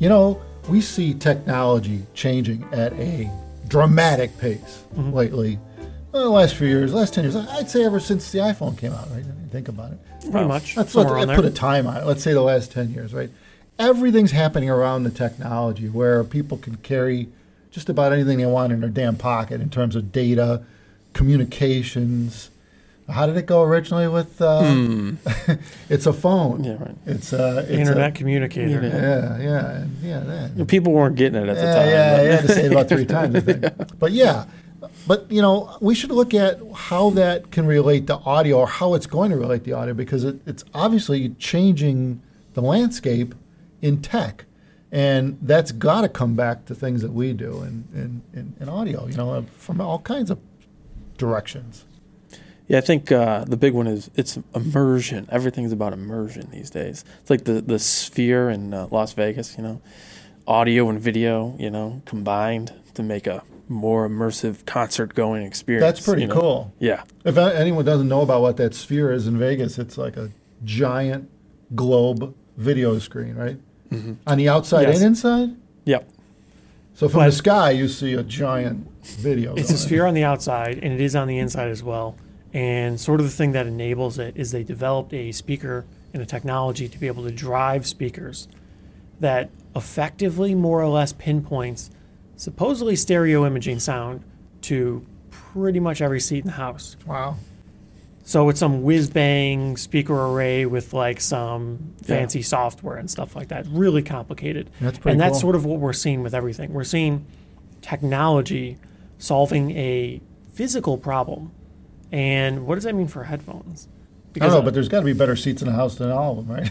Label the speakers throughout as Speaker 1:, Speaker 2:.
Speaker 1: You know, we see technology changing at a dramatic pace
Speaker 2: Mm-hmm.
Speaker 1: lately. Well, the last few years, last 10 years, I'd say ever since the iPhone came out, right? If you think about it.
Speaker 2: Pretty much.
Speaker 1: Let's
Speaker 2: somewhere
Speaker 1: let,
Speaker 2: on
Speaker 1: put a time on it. Let's say the last 10 years, right? Everything's happening around the technology where people can carry just about anything they want in their damn pocket in terms of data, communications. How did it go originally with uh, it's a phone.
Speaker 2: Hmm. Yeah, right.
Speaker 1: It's, uh, it's
Speaker 2: Internet
Speaker 1: A,
Speaker 2: communicator.
Speaker 1: yeah, yeah, and yeah, that.
Speaker 3: People weren't getting it at the
Speaker 1: Yeah,
Speaker 3: time.
Speaker 1: yeah, you had to say it about three times, think. But yeah, but you know, we should look at how that can relate to audio or how it's going to relate to audio because it, it's obviously changing the landscape in tech. And that's got to come back to things that we do in, in, in, in audio, you know, from all kinds of directions.
Speaker 3: Yeah, I think uh, the big one is it's immersion. Everything's about immersion these days. It's like the the sphere in uh, Las Vegas, you know, audio and video, you know, combined to make a more immersive concert going experience.
Speaker 1: That's pretty
Speaker 3: you know?
Speaker 1: cool.
Speaker 3: Yeah,
Speaker 1: If anyone doesn't know about what that sphere is in Vegas, it's like a giant globe video screen, right? On the outside
Speaker 2: Yes.
Speaker 1: and inside?
Speaker 3: yep.
Speaker 1: So from
Speaker 2: But-
Speaker 1: the sky, you see a giant video.
Speaker 2: It's a sphere on the outside, and it is on the inside as well. And sort of the thing that enables it is they developed a speaker and a technology to be able to drive speakers that effectively, more or less, pinpoints supposedly stereo imaging sound to pretty much every seat in the house.
Speaker 1: Wow.
Speaker 2: So it's some whiz bang speaker array with like some
Speaker 3: Yeah.
Speaker 2: fancy software and stuff like that. Really complicated.
Speaker 1: That's pretty
Speaker 2: and that's
Speaker 1: cool.
Speaker 2: sort of what we're seeing with everything. We're seeing technology solving a physical problem. And what does that mean for headphones?
Speaker 1: I don't know, but there's got to be better seats in the house than all of them, right?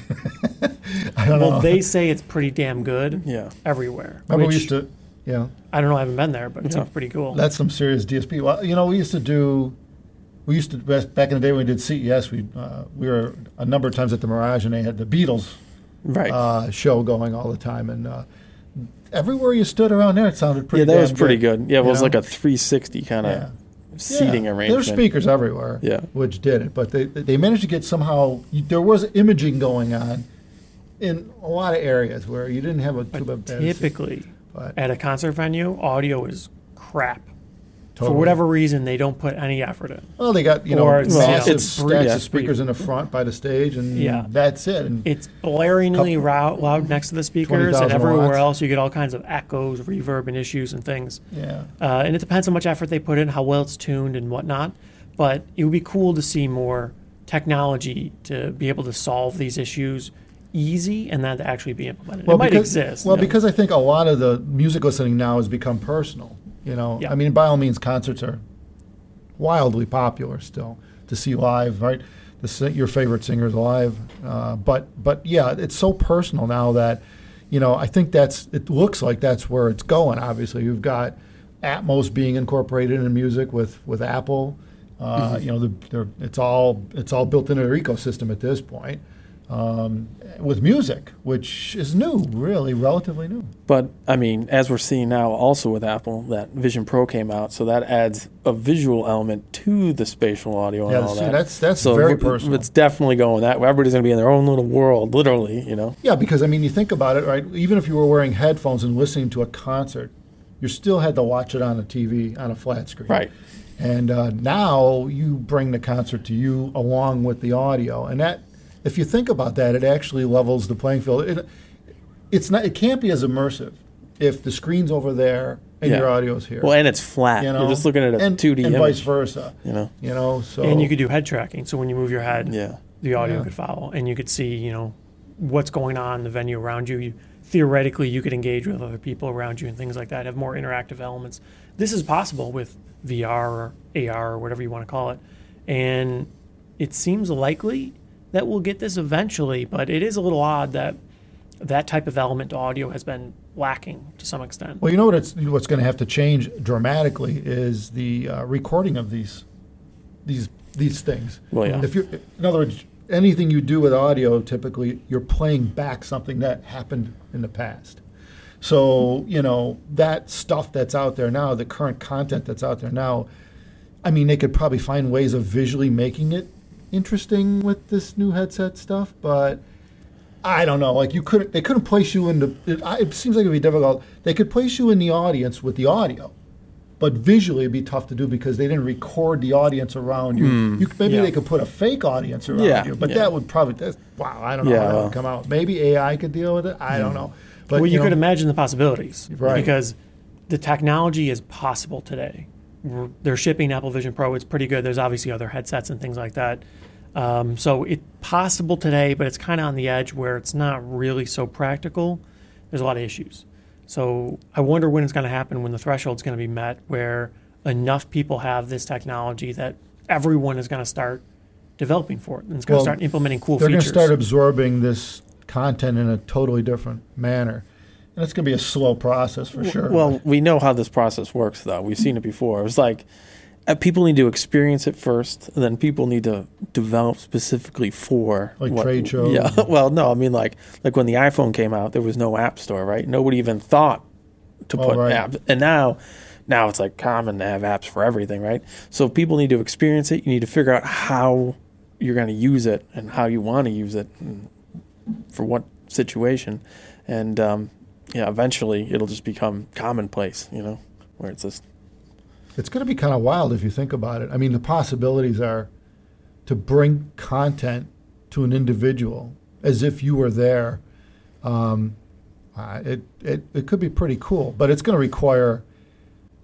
Speaker 1: I don't
Speaker 2: well,
Speaker 1: know.
Speaker 2: they say it's pretty damn good
Speaker 3: Yeah.
Speaker 2: everywhere.
Speaker 1: Remember we used to, yeah,
Speaker 2: I don't know, I haven't been there, but it
Speaker 3: Yeah.
Speaker 2: seems pretty cool.
Speaker 1: that's some serious DSP. Well, you know, we used to do, we used to back back in the day when we did CES. We uh, we were a number of times at the Mirage, and they had the Beatles
Speaker 3: Right.
Speaker 1: uh, show going all the time, and uh, everywhere you stood around there, it sounded pretty.
Speaker 3: yeah, that was pretty good. Yeah, it was
Speaker 1: know?
Speaker 3: like a 360 kind of
Speaker 1: Yeah.
Speaker 3: Seating
Speaker 1: yeah.
Speaker 3: arrangement.
Speaker 1: There's speakers everywhere,
Speaker 3: Yeah.
Speaker 1: which did it, but they they managed to get somehow. There was imaging going on in a lot of areas where you didn't have a too
Speaker 2: but
Speaker 1: bad.
Speaker 2: typically,
Speaker 1: but
Speaker 2: at a concert venue, audio is crap.
Speaker 1: Totally.
Speaker 2: For whatever reason, they don't put any effort in.
Speaker 1: Well, they got you know
Speaker 2: Or it's,
Speaker 3: you
Speaker 1: massive
Speaker 3: it's
Speaker 1: stacks
Speaker 3: yeah,
Speaker 1: of speakers in the front by the stage, and
Speaker 2: Yeah.
Speaker 1: that's it. And
Speaker 2: It's blaringly rou- loud next to the speakers,
Speaker 1: 20,000
Speaker 2: and everywhere
Speaker 1: watts.
Speaker 2: else you get all kinds of echoes, reverb, and issues and things.
Speaker 1: yeah,
Speaker 2: Uh, and it depends on how much effort they put in, how well it's tuned, and whatnot. But it would be cool to see more technology to be able to solve these issues easy and then to actually be implemented. it might
Speaker 1: because,
Speaker 2: exist.
Speaker 1: Well,
Speaker 2: you know.
Speaker 1: because I think a lot of the music listening now has become personal. You know,
Speaker 2: Yeah.
Speaker 1: I mean, by all means, concerts are wildly popular still to see live, right? See your favorite singers live, uh, but but yeah, it's so personal now that you know I think that's it looks like that's where it's going. Obviously, you've got Atmos being incorporated in music with with Apple. Uh,
Speaker 2: Mm-hmm.
Speaker 1: You know, the, they're, it's all it's all built into their ecosystem at this point. Um, with music, which is new, really relatively new.
Speaker 3: But I mean, as we're seeing now, also with Apple, that Vision Pro came out, so that adds a visual element to the spatial audio and
Speaker 1: Yeah,
Speaker 3: all
Speaker 1: see,
Speaker 3: that.
Speaker 1: that's- that's
Speaker 3: so
Speaker 1: very personal.
Speaker 3: It's definitely going that way. Everybody's going to be in their own little world, literally. You know.
Speaker 1: Yeah, because I mean, you think about it, right? Even if you were wearing headphones and listening to a concert, you still had to watch it on a TV on a flat screen.
Speaker 3: Right.
Speaker 1: And uh, now you bring the concert to you along with the audio, and that, if you think about that, it actually levels the playing field. It, it's not. It can't be as immersive if the screen's over there and
Speaker 3: Yeah.
Speaker 1: your audio's here.
Speaker 3: Well, and it's flat.
Speaker 1: you know,
Speaker 3: You're just looking at a
Speaker 1: and,
Speaker 3: 2D
Speaker 1: and
Speaker 3: image.
Speaker 1: vice versa.
Speaker 3: You know.
Speaker 1: You know, so
Speaker 2: and you could do head tracking. So when you move your head,
Speaker 3: Yeah.
Speaker 2: the audio
Speaker 1: Yeah.
Speaker 2: could follow, and you could see, you know, what's going on in the venue around you. you. Theoretically, you could engage with other people around you and things like that. Have more interactive elements. This is possible with VR or AR or whatever you want to call it, and it seems likely that we'll get this eventually. But it is a little odd that that type of element to audio has been lacking to some extent.
Speaker 1: Well, you know what? It's what's going to have to change dramatically is the uh, recording of these these these things.
Speaker 3: Well, yeah.
Speaker 1: If you, in other words, anything you do with audio, typically you're playing back something that happened in the past. So you know that stuff that's out there now, the current content that's out there now. I mean, they could probably find ways of visually making it interesting with this new headset stuff, but I don't know. Like you couldn't, they couldn't place you in the. It, it seems like it'd be difficult. They could place you in the audience with the audio, but visually it'd be tough to do because they didn't record the audience around you. Hmm. you maybe
Speaker 2: Yeah.
Speaker 1: they could put a fake audience around
Speaker 3: Yeah,
Speaker 1: you, but
Speaker 3: yeah.
Speaker 1: that would probably. That's, wow, I don't know
Speaker 3: Yeah,
Speaker 1: how that would come out. Maybe AI could deal with it. I don't hmm. know. But
Speaker 2: well, you,
Speaker 1: know,
Speaker 2: could imagine the possibilities,
Speaker 1: Right.
Speaker 2: Because the technology is possible today. They're shipping Apple Vision Pro. It's pretty good. There's obviously other headsets and things like that. Um, so it's possible today, but it's kind of on the edge where it's not really so practical. There's a lot of issues. So I wonder when it's going to happen, when the threshold's going to be met, where enough people have this technology that everyone is going to start developing for it and it's going
Speaker 1: Well,
Speaker 2: to start implementing cool
Speaker 1: they're going to start absorbing this content in a totally different manner, and it's going to be a slow process for sure.
Speaker 3: Well, we know how this process works, though. We've seen it before. It's like uh, people need to experience it first, and then people need to develop specifically for
Speaker 1: Like what, trade shows.
Speaker 3: Yeah. Well, no, I mean like like when the iPhone came out, there was no app store, right? Nobody even thought to
Speaker 1: Oh,
Speaker 3: put
Speaker 1: right.
Speaker 3: apps, and now. Now it's like common to have apps for everything, right? So people need to experience it. You need to figure out how you're going to use it and how you want to use it and for what situation. And um, yeah, eventually it'll just become commonplace, you know, where it's just
Speaker 1: It's going to be kind of wild if you think about it. I mean, the possibilities are to bring content to an individual as if you were there. Um, uh, it, it, it could be pretty cool, but it's going to require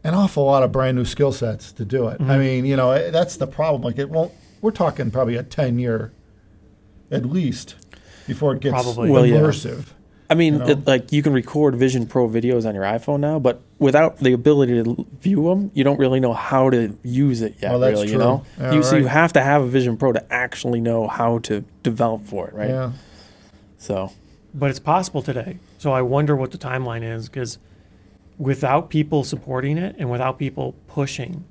Speaker 1: an awful lot of brand new skill sets to do it. I mean, you know, eh, that's the problem. Like, it won't, we're talking probably a 10 year at least before it gets
Speaker 2: Probably.
Speaker 3: Well, yeah.
Speaker 1: Immersive.
Speaker 3: I mean,
Speaker 1: You know?
Speaker 3: it, like you can record Vision Pro videos on your iPhone now, but without the ability to view them, you don't really know how to use it yet.
Speaker 1: Well, that's
Speaker 3: really, you know,
Speaker 1: Yeah,
Speaker 3: you so you have to have a Vision Pro to actually know how to develop for it, right?
Speaker 1: Yeah.
Speaker 3: So
Speaker 2: but it's possible today. So I wonder what the timeline is because without people supporting it and without people pushing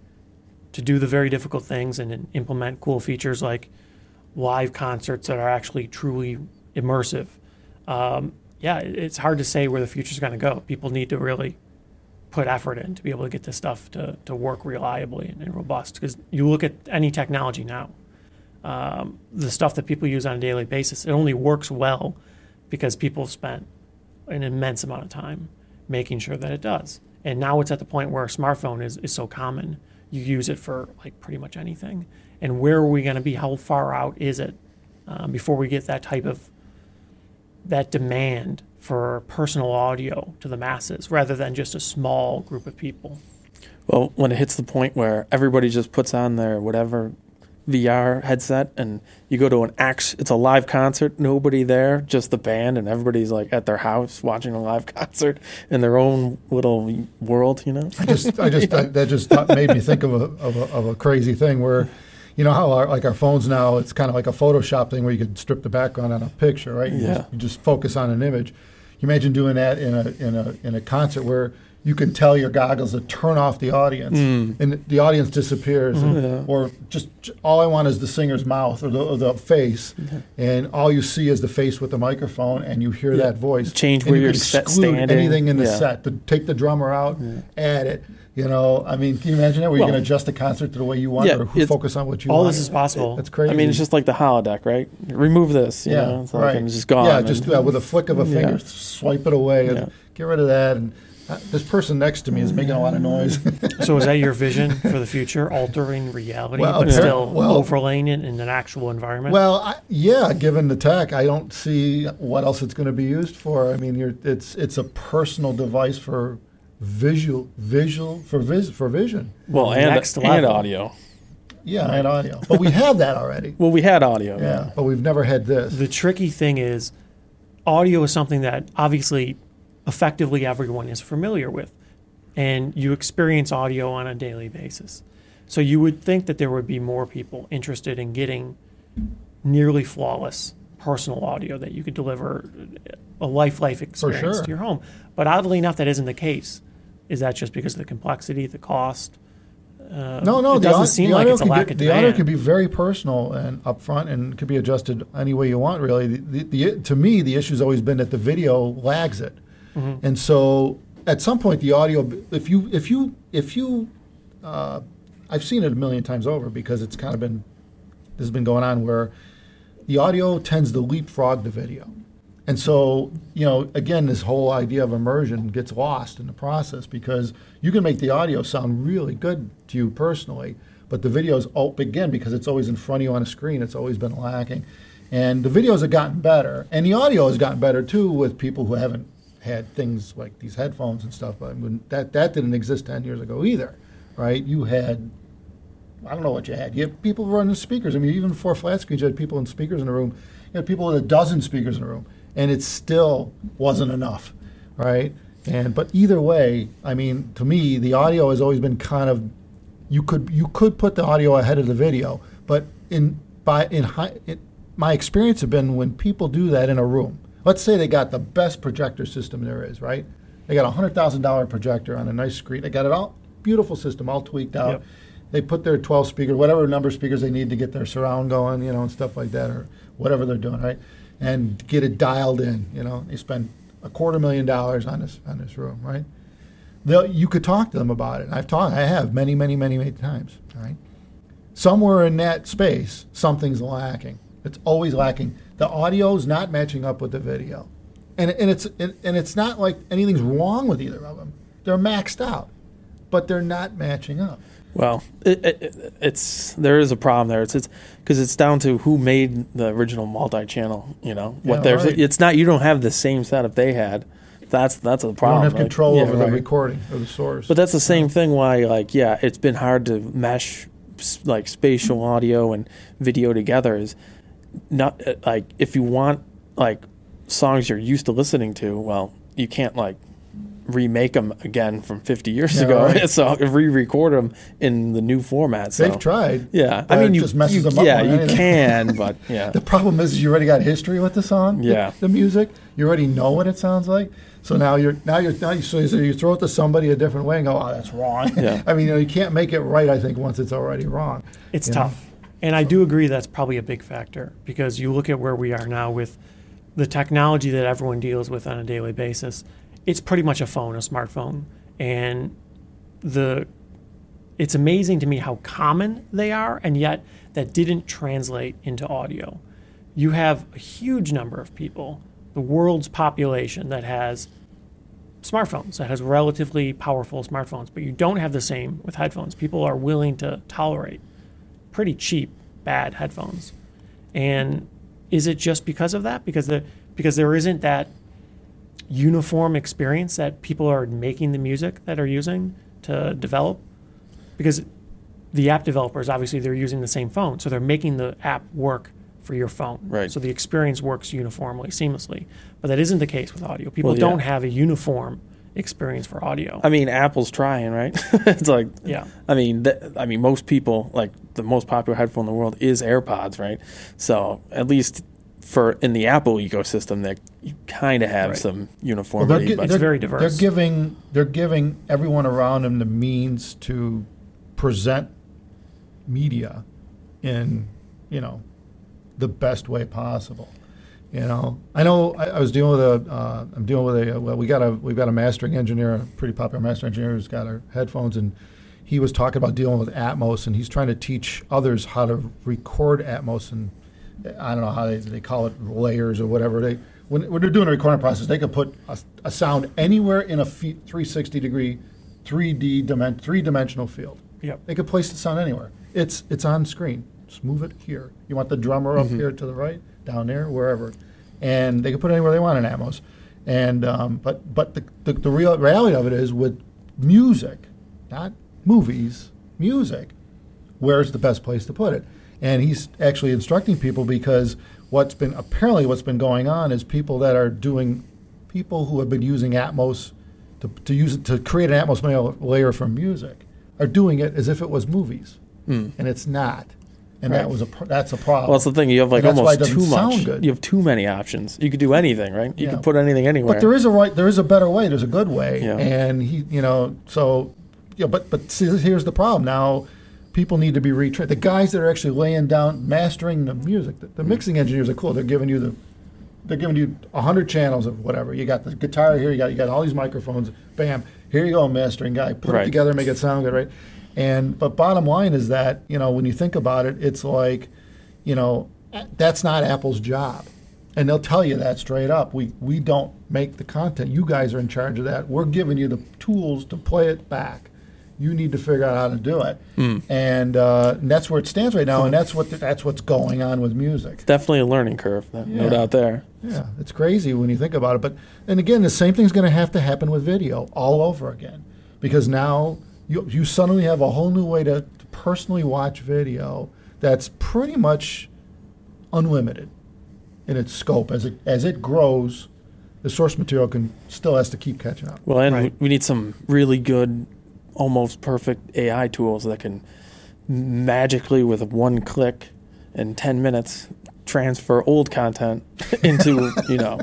Speaker 2: to do the very difficult things and then implement cool features like live concerts that are actually truly immersive, um, yeah, it's hard to say where the future's going to go. People need to really put effort in to be able to get this stuff to, to work reliably and, and robust. Because you look at any technology now, um, the stuff that people use on a daily basis, it only works well because people have spent an immense amount of time making sure that it does. And now it's at the point where a smartphone is, is so common, you use it for like pretty much anything. And where are we going to be? How far out is it um, before we get that type of that demand for personal audio to the masses rather than just a small group of people?
Speaker 3: Well, when it hits the point where everybody just puts on their whatever VR headset and you go to an act, it's a live concert, nobody there, just the band, and everybody's like at their house watching a live concert in their own little world, you know?
Speaker 1: I just, I just, I, that just made me think of a, of a, of a crazy thing where, you know how our, like our phones now, it's kind of like a Photoshop thing where you could strip the background on a picture, right? You
Speaker 3: Yeah.
Speaker 1: Just, you just focus on an image. You imagine doing that in a, in a, in a concert where you can tell your goggles to turn off the audience mm. and the audience disappears and- mm-hmm.
Speaker 3: Yeah.
Speaker 1: or just all I want is the singer's mouth or the, or the face and all you see is the face with the microphone and you hear that voice.
Speaker 3: Change where
Speaker 1: you
Speaker 3: you're set-
Speaker 1: exclude
Speaker 3: standing.
Speaker 1: anything in the
Speaker 3: Yeah.
Speaker 1: set to take the drummer out, add it. You know, I mean, can you imagine that? Where you can adjust the concert to the way you want,
Speaker 3: Yeah,
Speaker 1: or who focus on what you
Speaker 2: All
Speaker 1: want.
Speaker 2: All this is possible.
Speaker 1: It's crazy.
Speaker 3: I mean, it's just like the holodeck, right? Remove this, you
Speaker 1: yeah,
Speaker 3: know? It's like,
Speaker 1: right.
Speaker 3: and it's just gone.
Speaker 1: Yeah, just
Speaker 3: and-
Speaker 1: uh, with a flick of a
Speaker 3: Yeah.
Speaker 1: finger, swipe it away and
Speaker 3: Yeah.
Speaker 1: get rid of that. And uh, this person next to me is making a lot of noise.
Speaker 2: So is that your vision for the future, altering reality,
Speaker 1: Well,
Speaker 2: but still
Speaker 1: well-
Speaker 2: overlaying it in an actual environment?
Speaker 1: well, I, yeah, given the tech, I don't see what else it's going to be used for. I mean, you're, it's it's a personal device for visual visual for vis, for vision.
Speaker 3: Well, and,
Speaker 2: Next
Speaker 3: and
Speaker 2: level.
Speaker 3: audio.
Speaker 1: Yeah, and audio, but we have that already.
Speaker 3: Well, we had audio.
Speaker 1: Yeah, but we've never had this.
Speaker 2: the tricky thing is audio is something that obviously effectively everyone is familiar with and you experience audio on a daily basis so you would think that there would be more people interested in getting nearly flawless personal audio that you could deliver a life life experience
Speaker 1: sure.
Speaker 2: to your home but oddly enough that isn't the case is that just because of the complexity the cost uh,
Speaker 1: No, no,
Speaker 2: it
Speaker 1: the,
Speaker 2: doesn't seem like it's a lack
Speaker 1: be,
Speaker 2: of
Speaker 1: the audio
Speaker 2: demand.
Speaker 1: can be very personal and upfront, and could be adjusted any way you want. Really, the, the, the, to me, the issue's always been that the video lags it,
Speaker 2: Mm-hmm.
Speaker 1: and so at some point, the audio, if you if you if you, uh, I've seen it a million times over because it's kind of been this has been going on where the audio tends to leapfrog the video, And so, you know, again, this whole idea of immersion gets lost in the process because you can make the audio sound really good to you personally, but the videos, oh, again, because it's always in front of you on a screen, it's always been lacking. And the videos have gotten better, and the audio has gotten better too with people who haven't had things like these headphones and stuff. But that that didn't exist ten years ago either, right? You had I don't know what you had. You had people running speakers. I mean, even before flat screens, you had people in speakers in the room. You had people with a dozen speakers in the room, and it still wasn't enough, right? And but either way, I mean, to me, the audio has always been kind of you could you could put the audio ahead of the video, but in by in high, it, my experience have been when people do that in a room. Let's say they got the best projector system there is, right? They got a hundred thousand dollar projector on a nice screen. They got it all beautiful system, all tweaked out.
Speaker 2: Yep.
Speaker 1: They put their twelve speaker, whatever number of speakers they need to get their surround going, you know, and stuff like that, or whatever they're doing, right? And get it dialed in. You know, they spend a quarter million dollars on this on this room, right? They'll, you could talk to them about it. I've talked, I have many, many, many, many times. All right, somewhere in that space, something's lacking. It's always lacking. The audio is not matching up with the video, and and it's and, and it's not like anything's wrong with either of them. They're maxed out, but they're not matching up.
Speaker 3: Well, it, it, it's there is a problem there. It's it's because it's down to who made the original multi-channel. You know what
Speaker 1: Yeah,
Speaker 3: there's.
Speaker 1: right.
Speaker 3: It's not you don't have the same setup they had. That's that's a
Speaker 1: You
Speaker 3: problem.
Speaker 1: don't have
Speaker 3: right?
Speaker 1: control
Speaker 3: Yeah,
Speaker 1: over the recording or the source.
Speaker 3: But that's the same thing. Why like yeah, it's been hard to mesh like spatial audio and video together. Is not uh, like if you want like songs you're used to listening to. Well, you can't like remake them again from 50 years
Speaker 1: Yeah,
Speaker 3: ago.
Speaker 1: right.
Speaker 3: so re-record them in the new format. So.
Speaker 1: They've tried.
Speaker 3: Yeah, I mean,
Speaker 1: it
Speaker 3: you
Speaker 1: just messes
Speaker 3: you-
Speaker 1: them up
Speaker 3: Yeah, you
Speaker 1: anything.
Speaker 3: can, but yeah,
Speaker 1: The problem is you already got history with the song, the-
Speaker 3: Yeah.
Speaker 1: the, music. You already know what it sounds like. So now you're now you're now you, so you throw it to somebody a different way and go, oh, that's wrong.
Speaker 3: Yeah.
Speaker 1: I mean, you, know, you can't make it right. I think once it's already wrong.
Speaker 2: It's
Speaker 1: you know?
Speaker 2: tough. And I do agree that's probably a big factor because you look at where we are now with the technology that everyone deals with on a daily basis. It's pretty much a phone, a smartphone. And the it's amazing to me how common they are and yet that didn't translate into audio. You have a huge number of people, the world's population that has smartphones that has relatively powerful smartphones, but you don't have the same with headphones. People are willing to tolerate pretty cheap bad headphones. And is it just because of that? Because the because there isn't that uniform experience that people are making the music that are using to develop? Because the app developers obviously they're using the same phone, so they're making the app work for your phone.
Speaker 3: Right.
Speaker 2: So the experience works uniformly, seamlessly. But that isn't the case with audio. People
Speaker 3: Well, yeah.
Speaker 2: don't have a uniform experience for audio.
Speaker 3: I mean, Apple's trying, right? it's like,
Speaker 2: yeah.
Speaker 3: I mean, th- I mean, most people like the most popular headphone in the world is AirPods, right? So at least for in the Apple ecosystem, that you kind of have
Speaker 2: Right.
Speaker 3: some
Speaker 1: Well,
Speaker 3: uniformity.
Speaker 1: gi-
Speaker 3: but
Speaker 2: It's very diverse.
Speaker 1: They're giving they're giving everyone around them the means to present media in you know the best way possible. You know, I know I, I was dealing with a uh, I'm dealing with a well we got a we've got a mastering engineer, a pretty popular mastering engineer who's got our headphones and he was talking about dealing with Atmos and he's trying to teach others how to record Atmos and I don't know how they, they call it layers or whatever they when, when they're doing a recording process they could put a, a sound anywhere in a fe- 360 degree 3D dimen- three dimensional field.
Speaker 2: Yep.
Speaker 1: They could place the sound anywhere. It's it's on screen. Just move it here. You want the drummer up here to the right, down there, wherever, and they can put it anywhere they want in Atmos. And um, but but the, the the real reality of it is with music, not movies, music. Where's the best place to put it? And he's actually instructing people because what's been apparently what's been going on is people that are doing people who have been using Atmos to, to use it to create an Atmos layer- layer from music are doing it as if it was movies, hmm. and it's not. And that was a that's a problem.
Speaker 3: well, that's the thing. You have like
Speaker 1: And why it
Speaker 3: almost too
Speaker 1: sound
Speaker 3: much.
Speaker 1: good.
Speaker 3: You have too many options. You could do anything, right? You
Speaker 1: Yeah.
Speaker 3: could put anything anywhere.
Speaker 1: But there is a right, there is a better way. There's a good way,
Speaker 3: Yeah.
Speaker 1: and he, you know, so, yeah. But but see, here's the problem. Now, people need to be retrained. The guys that are actually laying down, mastering the music, the, the mm. mixing engineers are cool. They're giving you the, they're giving you hundred channels of whatever. You got the guitar here. You got you got all these microphones. Bam, here you go, mastering guy. Put it together, make it sound good, right? And but bottom line is that you know when you think about it, it's like, you know, that's not Apple's job. And they'll tell you that straight up. We we don't make the content. You guys are in charge of that. We're giving you the tools to play it back. You need to figure out how to do it. And, uh, and that's where it stands right now. And that's what that's what's going on with music.
Speaker 3: Definitely a learning curve, no
Speaker 1: Yeah.
Speaker 3: doubt there.
Speaker 1: Yeah, it's crazy when you think about it. But and again, the same thing's going to have to happen with video all over again, because now you you suddenly have a whole new way to, to personally watch video that's pretty much unlimited in its scope. As it as it grows, the source material can still has to keep catching up.
Speaker 3: Well, and
Speaker 2: Right.
Speaker 3: we, we need some really good, almost perfect AI tools that can magically, with one click in 10 minutes, transfer old content into, you know,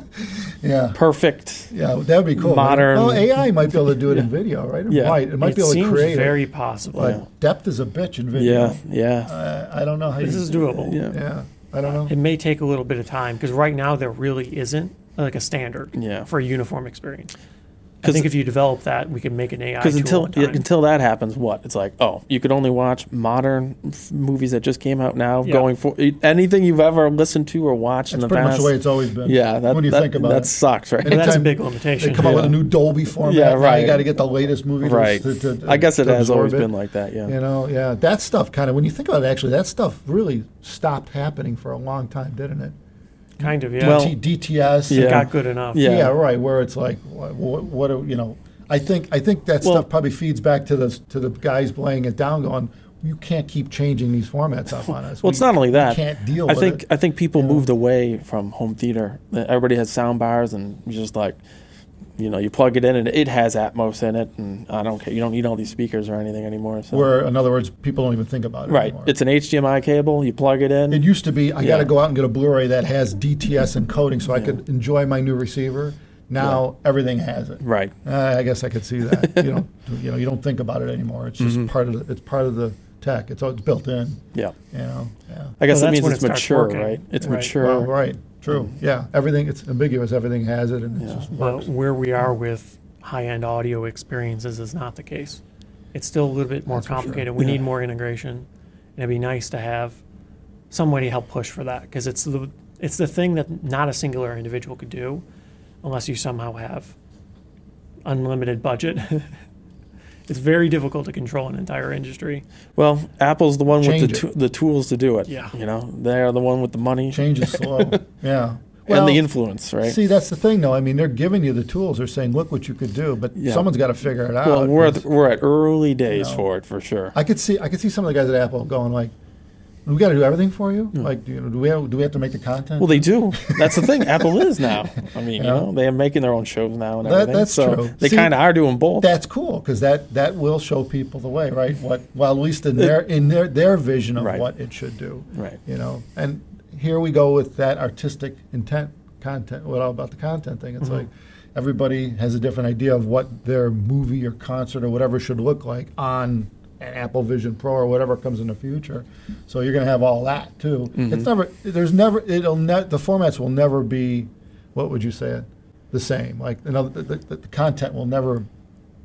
Speaker 1: Yeah.
Speaker 3: perfect.
Speaker 1: Yeah, that would be cool.
Speaker 3: Modern-
Speaker 1: Well, AI might be able to do it in video, right? It
Speaker 3: Yeah.
Speaker 1: might. It might
Speaker 2: it
Speaker 1: be able
Speaker 2: seems
Speaker 1: to create
Speaker 2: very
Speaker 1: it.
Speaker 2: possible.
Speaker 1: But
Speaker 3: Yeah.
Speaker 1: depth is a bitch in video.
Speaker 3: Yeah, yeah.
Speaker 1: I, I don't know how
Speaker 2: This
Speaker 1: you,
Speaker 2: is doable.
Speaker 3: Yeah.
Speaker 1: Yeah, I don't know.
Speaker 2: It may take a little bit of time because right now there really isn't like a standard
Speaker 3: Yeah.
Speaker 2: for a uniform experience. I
Speaker 3: 'Cause-
Speaker 2: think if you develop that, we can make an AI
Speaker 3: Because
Speaker 2: tool
Speaker 3: until
Speaker 2: in time.
Speaker 3: yeah, until that happens, what it's like? Oh, you could only watch modern f- movies that just came out now.
Speaker 2: Yeah.
Speaker 3: Going for anything you've ever listened to or watched
Speaker 1: That's
Speaker 3: in the
Speaker 1: pretty
Speaker 3: past.
Speaker 1: much the way it's always been.
Speaker 3: yeah, that,
Speaker 1: when you
Speaker 3: that,
Speaker 1: think about
Speaker 3: that
Speaker 1: it.
Speaker 3: sucks, right?
Speaker 2: But that's a
Speaker 1: Anytime
Speaker 2: big
Speaker 1: They
Speaker 2: limitation.
Speaker 1: come up with a new Dolby format.
Speaker 3: Yeah, right.
Speaker 1: You got to get the latest movie.
Speaker 3: right.
Speaker 1: To, to,
Speaker 3: I guess it
Speaker 1: to
Speaker 3: has always
Speaker 1: it.
Speaker 3: been like that. Yeah.
Speaker 1: You know, yeah, that stuff kind of. When you think about it, actually, that stuff really stopped happening for a long time, didn't it?
Speaker 2: Kind of, yeah.
Speaker 3: Well,
Speaker 1: DTS.
Speaker 3: Yeah.
Speaker 2: it got good enough.
Speaker 3: Yeah.
Speaker 1: yeah, right. Where it's like, what, what, what are, you know? I think I think that
Speaker 3: Well-
Speaker 1: stuff probably feeds back to the to the guys laying it down, going, you can't keep changing these formats up on us.
Speaker 3: Well, it's not only that.
Speaker 1: can't deal
Speaker 3: I
Speaker 1: with
Speaker 3: think
Speaker 1: it.
Speaker 3: I think people
Speaker 1: you know?
Speaker 3: moved away from home theater. Everybody has sound bars, and you just like, you know, you plug it in, and it has Atmos in it, and I don't care. You don't need all these speakers or anything anymore. So.
Speaker 1: Where, in other words, people don't even think about it
Speaker 3: right,
Speaker 1: anymore.
Speaker 3: it's an HDMI cable. You plug it in.
Speaker 1: It used to be I got to go out and get a Blu-ray that has DTS encoding so I could enjoy my new receiver. Now everything has it.
Speaker 3: right.
Speaker 1: Uh, I guess I could see that. you don't, you know, you don't think about it anymore. It's just
Speaker 3: Mm-hmm.
Speaker 1: part of the, it's part of the tech. It's, all- it's built in.
Speaker 3: Yeah.
Speaker 1: You know. Yeah.
Speaker 3: I guess
Speaker 2: Well,
Speaker 3: that
Speaker 2: that's
Speaker 3: means it's mature,
Speaker 2: working.
Speaker 3: right? It's
Speaker 2: Right.
Speaker 3: mature.
Speaker 1: Well, right. True. Um, yeah. Everything. It's ambiguous. Everything has it, and it
Speaker 3: Yeah.
Speaker 1: just
Speaker 2: But
Speaker 1: works.
Speaker 2: where we are with high-end audio experiences is not the case. It's still a little bit more
Speaker 1: That's for sure.
Speaker 2: complicated. We
Speaker 3: Yeah.
Speaker 2: need more integration, and it'd be nice to have somebody help push for that because it's the it's the thing that not a singular individual could do, unless you somehow have unlimited budget. it's very difficult to control an entire industry.
Speaker 3: Well, Apple's the one with the,
Speaker 1: it.
Speaker 3: the tools to do it.
Speaker 2: Yeah.
Speaker 3: You know, they are the one with the money
Speaker 1: Change is slow. yeah.
Speaker 3: and the influence, right?
Speaker 1: See, that's the thing, though. I mean, they're giving you the tools. They're saying, "Look what you could do," but
Speaker 3: Yeah.
Speaker 1: someone's got to figure it out.
Speaker 3: well, we're at,
Speaker 1: 'cause
Speaker 3: we're at early days
Speaker 1: know.
Speaker 3: for it for sure.
Speaker 1: I could see, I could see some of the guys at Apple going like, "We got to do everything for you. Hmm. Like, you know, do we have, do we have to make the content?"
Speaker 3: Well, they do. That's the thing. Apple is now. I mean, you know, they are making their own shows now and
Speaker 1: That-
Speaker 3: everything.
Speaker 1: that's
Speaker 3: so
Speaker 1: true.
Speaker 3: They kind of are doing both.
Speaker 1: That's cool because that that will show people the way, right? What well, at least in their in their their vision of
Speaker 3: Right.
Speaker 1: what it should do,
Speaker 3: Right.
Speaker 1: You know, and here we go with that artistic intent content. What all about the content thing? It's mm-hmm. like everybody has a different idea of what their movie or concert or whatever should look like on an Apple Vision Pro or whatever comes in the future. So you're going to have all that too. It's mm-hmm. never there's never it'll ne- the formats will never be what would you say it the same. Like another the, the, the content will never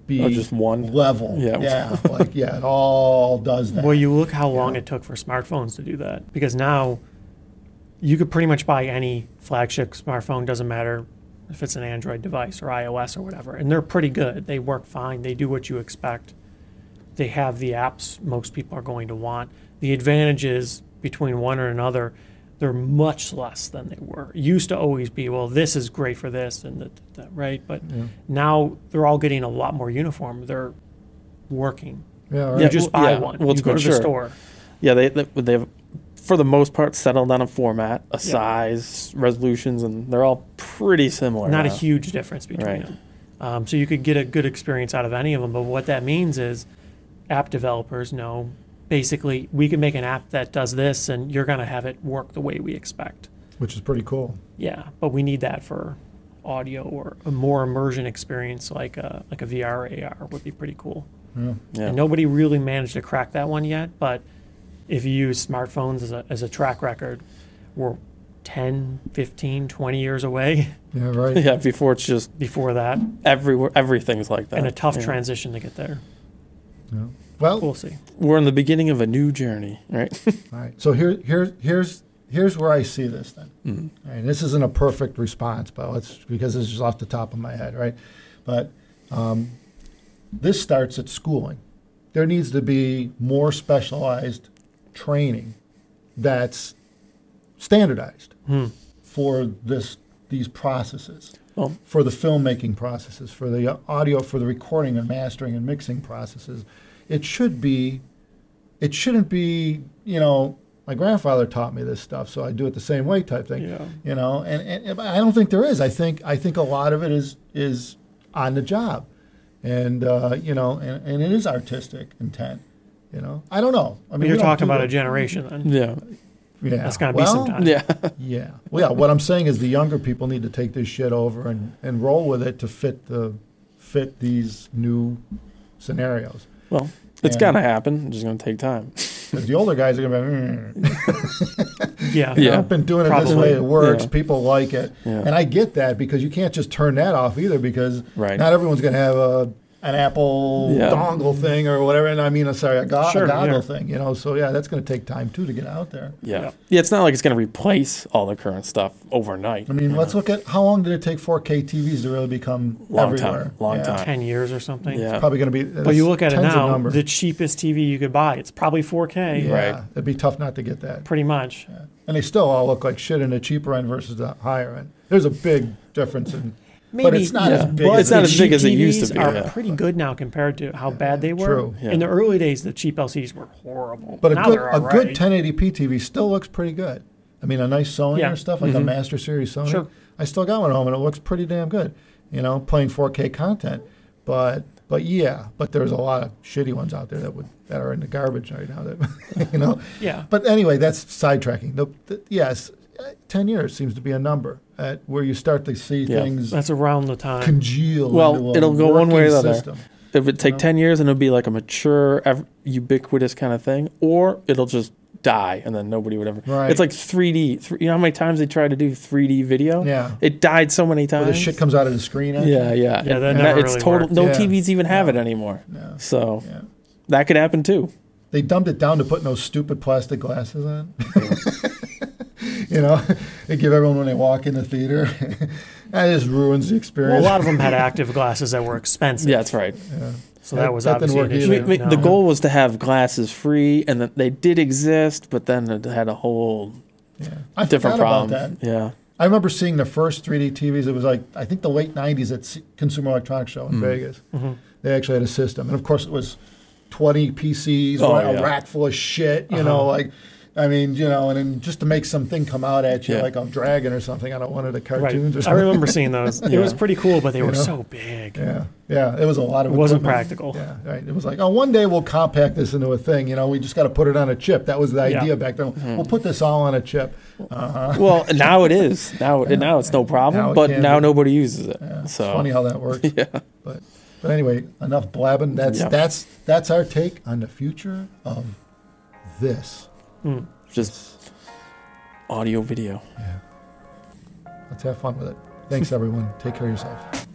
Speaker 1: be
Speaker 3: Oh, just one?
Speaker 1: level.
Speaker 3: Yeah.
Speaker 1: yeah, like yeah, it all does that.
Speaker 2: Well, you look how long
Speaker 1: Yeah.
Speaker 2: it took for smartphones to do that because now you could pretty much buy any flagship smartphone, doesn't matter if it's an Android device or iOS or whatever, and they're pretty good. They work fine, they do what you expect. They have the apps most people are going to want. The advantages between one or another, they're much less than they were. It used to always be, well, this is great for this and that, that right? But now they're all getting a lot more uniform. They're working.
Speaker 1: yeah,
Speaker 2: You
Speaker 1: right.
Speaker 2: just
Speaker 3: well,
Speaker 2: buy
Speaker 3: yeah,
Speaker 2: one.
Speaker 3: well,
Speaker 2: you go to the store.
Speaker 3: yeah, they, they they've for the most part settled on a format, a size, resolutions, and they're all pretty similar.
Speaker 2: not a huge difference between
Speaker 3: Right.
Speaker 2: them. Um, so you could get a good experience out of any of them. But what that means is, app developers know basically we can make an app that does this, and you're going to have it work the way we expect.
Speaker 1: which is pretty cool.
Speaker 2: Yeah, but we need that for audio or a more immersion experience like a like a VR or AR would be pretty cool.
Speaker 1: Yeah.
Speaker 3: Yeah.
Speaker 2: And nobody really managed to crack that one yet. But if you use smartphones as a, as a track record, we're 10, 15, 20 years away
Speaker 1: Yeah, right.
Speaker 3: yeah, before it's just
Speaker 2: before that,
Speaker 3: everywhere, everything's like that.
Speaker 2: and a tough
Speaker 3: Yeah.
Speaker 2: transition to get there.
Speaker 1: Well,
Speaker 2: We'll see.
Speaker 3: We're in the beginning of a new journey, right?
Speaker 1: all right. So here, here, here's here's where I see this then.
Speaker 3: Mm.
Speaker 1: All right, this isn't a perfect response, but it's because this is off the top of my head, right? But um, this starts at schooling. There needs to be more specialized training that's standardized
Speaker 2: Hmm.
Speaker 1: for this these processes,
Speaker 3: Well,
Speaker 1: for the filmmaking processes, for the audio, for the recording and mastering and mixing processes. It should be. It shouldn't be. You know, my grandfather taught me this stuff, so I do it the same way type thing
Speaker 2: Yeah.
Speaker 1: you know and, and i don't think there is i think i think a lot of it is is on the job and uh, you know and, and it is artistic intent you know i don't know i
Speaker 2: I
Speaker 1: mean
Speaker 2: mean, you're talking
Speaker 1: do
Speaker 2: about a generation then.
Speaker 3: yeah,
Speaker 1: yeah
Speaker 2: That's gotta be some time.
Speaker 3: yeah,
Speaker 1: yeah well yeah what i'm saying is the younger people need to take this shit over and and roll with it to fit the fit these new scenarios
Speaker 3: well, it's gonna happen. It's just gonna take time.
Speaker 1: 'Cause the older guys are gonna be mm,
Speaker 2: Yeah.
Speaker 3: Yeah.
Speaker 1: I've been doing it this way. It works.
Speaker 3: Yeah.
Speaker 1: People like it,
Speaker 3: Yeah.
Speaker 1: and I get that because you can't just turn that off either because
Speaker 3: Right.
Speaker 1: not everyone's going to have a an Apple
Speaker 3: Yeah.
Speaker 1: dongle thing or whatever. And I mean, sorry, a, go-
Speaker 2: Sure,
Speaker 1: a goggle
Speaker 2: yeah.
Speaker 1: thing. You know, so yeah, that's going to take time too to get out there.
Speaker 3: Yeah.
Speaker 2: Yeah.
Speaker 3: yeah, It's not like it's gonna replace all the current stuff overnight.
Speaker 1: I mean, let's look at how long did it take 4K TVs to really become
Speaker 3: Long
Speaker 1: everywhere?
Speaker 3: time, long
Speaker 1: Yeah.
Speaker 3: time.
Speaker 2: Ten years or something.
Speaker 3: Yeah.
Speaker 1: Probably going to be.
Speaker 2: But you look at it now, the cheapest TV you could buy, it's probably 4K,
Speaker 1: yeah,
Speaker 3: Right.
Speaker 1: it'd be tough not to get that.
Speaker 2: pretty much.
Speaker 1: And they still all look like shit in the cheaper end versus the higher end. There's a big difference in. But
Speaker 2: Maybe,
Speaker 1: it's not
Speaker 3: yeah.
Speaker 1: as big.
Speaker 2: But
Speaker 3: It's
Speaker 1: as
Speaker 3: not as big as it used to
Speaker 2: TVs
Speaker 3: be,
Speaker 2: Are
Speaker 3: yeah.
Speaker 2: pretty good now compared to how bad they were.
Speaker 1: True.
Speaker 3: Yeah.
Speaker 2: In the early days, the cheap LCDs were horrible.
Speaker 1: But a
Speaker 2: now
Speaker 1: good a
Speaker 2: all
Speaker 1: good 1080p TV still looks pretty good. I mean, a nice Sony
Speaker 2: Yeah.
Speaker 1: or stuff like a mm-hmm. Master Series Sony.
Speaker 2: Sure.
Speaker 1: I still got one at home, and it looks pretty damn good. You know, playing 4K content. But but yeah, but there's a lot of shitty ones out there that would that are in the garbage right now. That you know.
Speaker 2: Yeah.
Speaker 1: But anyway, that's sidetracking. The, the, yes, 10 years seems to be a number at where you start to see
Speaker 3: Yeah.
Speaker 1: things
Speaker 2: That's around the time.
Speaker 1: congeal.
Speaker 3: Well,
Speaker 1: into a
Speaker 3: it'll go one way or the other. If it take
Speaker 1: know?
Speaker 3: ten years and it'll be like a mature, ev- ubiquitous kind of thing, or it'll just die and then nobody would ever.
Speaker 1: Right.
Speaker 3: It's like 3D. Th- you know how many times they tried to do 3D video?
Speaker 1: Yeah.
Speaker 3: It died so many
Speaker 1: Where
Speaker 3: times.
Speaker 1: the shit comes out of the screen. actually.
Speaker 3: yeah, yeah,
Speaker 2: Yeah,
Speaker 3: And-
Speaker 2: that never
Speaker 3: it's
Speaker 2: really
Speaker 3: total.
Speaker 2: worked.
Speaker 3: No
Speaker 1: Yeah.
Speaker 3: TVs even have
Speaker 1: No.
Speaker 3: it anymore.
Speaker 1: Yeah.
Speaker 3: So
Speaker 1: Yeah.
Speaker 3: that could happen too.
Speaker 1: They dumbed it down to putting those stupid plastic glasses on. you know, they give everyone when they walk in the theater. that just ruins the experience.
Speaker 2: well,
Speaker 1: experience.
Speaker 2: a lot of them had active glasses that were expensive.
Speaker 3: Yeah, that's right.
Speaker 1: Yeah.
Speaker 2: So that was
Speaker 1: That didn't
Speaker 2: obviously
Speaker 1: work
Speaker 2: an
Speaker 1: either.
Speaker 2: issue.
Speaker 3: I mean,
Speaker 2: No.
Speaker 3: The goal was to have glasses free, and that they did exist, but then it had a whole
Speaker 1: Yeah. I
Speaker 3: different problem.
Speaker 1: about that.
Speaker 3: Yeah,
Speaker 1: I remember seeing the first 3D TVs. It was like I think the late 90s at Consumer Electronics Show in
Speaker 3: Mm-hmm.
Speaker 1: Vegas.
Speaker 2: Mm-hmm.
Speaker 1: They actually had a system, and of course it was 20 PCs,
Speaker 3: Oh,
Speaker 1: a rack full of shit. You know, like I mean, you know, and then just to make something come out at you
Speaker 3: Yeah.
Speaker 1: like a dragon or something out of one of the
Speaker 2: Right.
Speaker 1: cartoons or
Speaker 2: I remember seeing those. It was pretty cool, but they were
Speaker 1: know?
Speaker 2: so big.
Speaker 1: Yeah, yeah, it was a lot of.
Speaker 2: It wasn't
Speaker 1: equipment.
Speaker 2: practical.
Speaker 1: Yeah, right. It was like, oh, one day we'll compact this into a thing. You know, we just got to put it on a chip. That was the
Speaker 2: Yeah.
Speaker 1: idea back then.
Speaker 3: Hmm.
Speaker 1: We'll put this all on a chip. Uh-huh.
Speaker 3: well, now it is. Now, now it's no problem.
Speaker 1: Now it
Speaker 3: but now
Speaker 1: be.
Speaker 3: nobody uses it.
Speaker 1: Yeah, it's
Speaker 3: so
Speaker 1: funny how that works.
Speaker 3: yeah,
Speaker 1: But but anyway, enough blabbing. That's
Speaker 3: Yeah.
Speaker 1: that's that's our take on the future of this. Mm.
Speaker 3: just audio, video.
Speaker 1: Yeah. Let's have fun with it. Thanks everyone. Take care of yourself.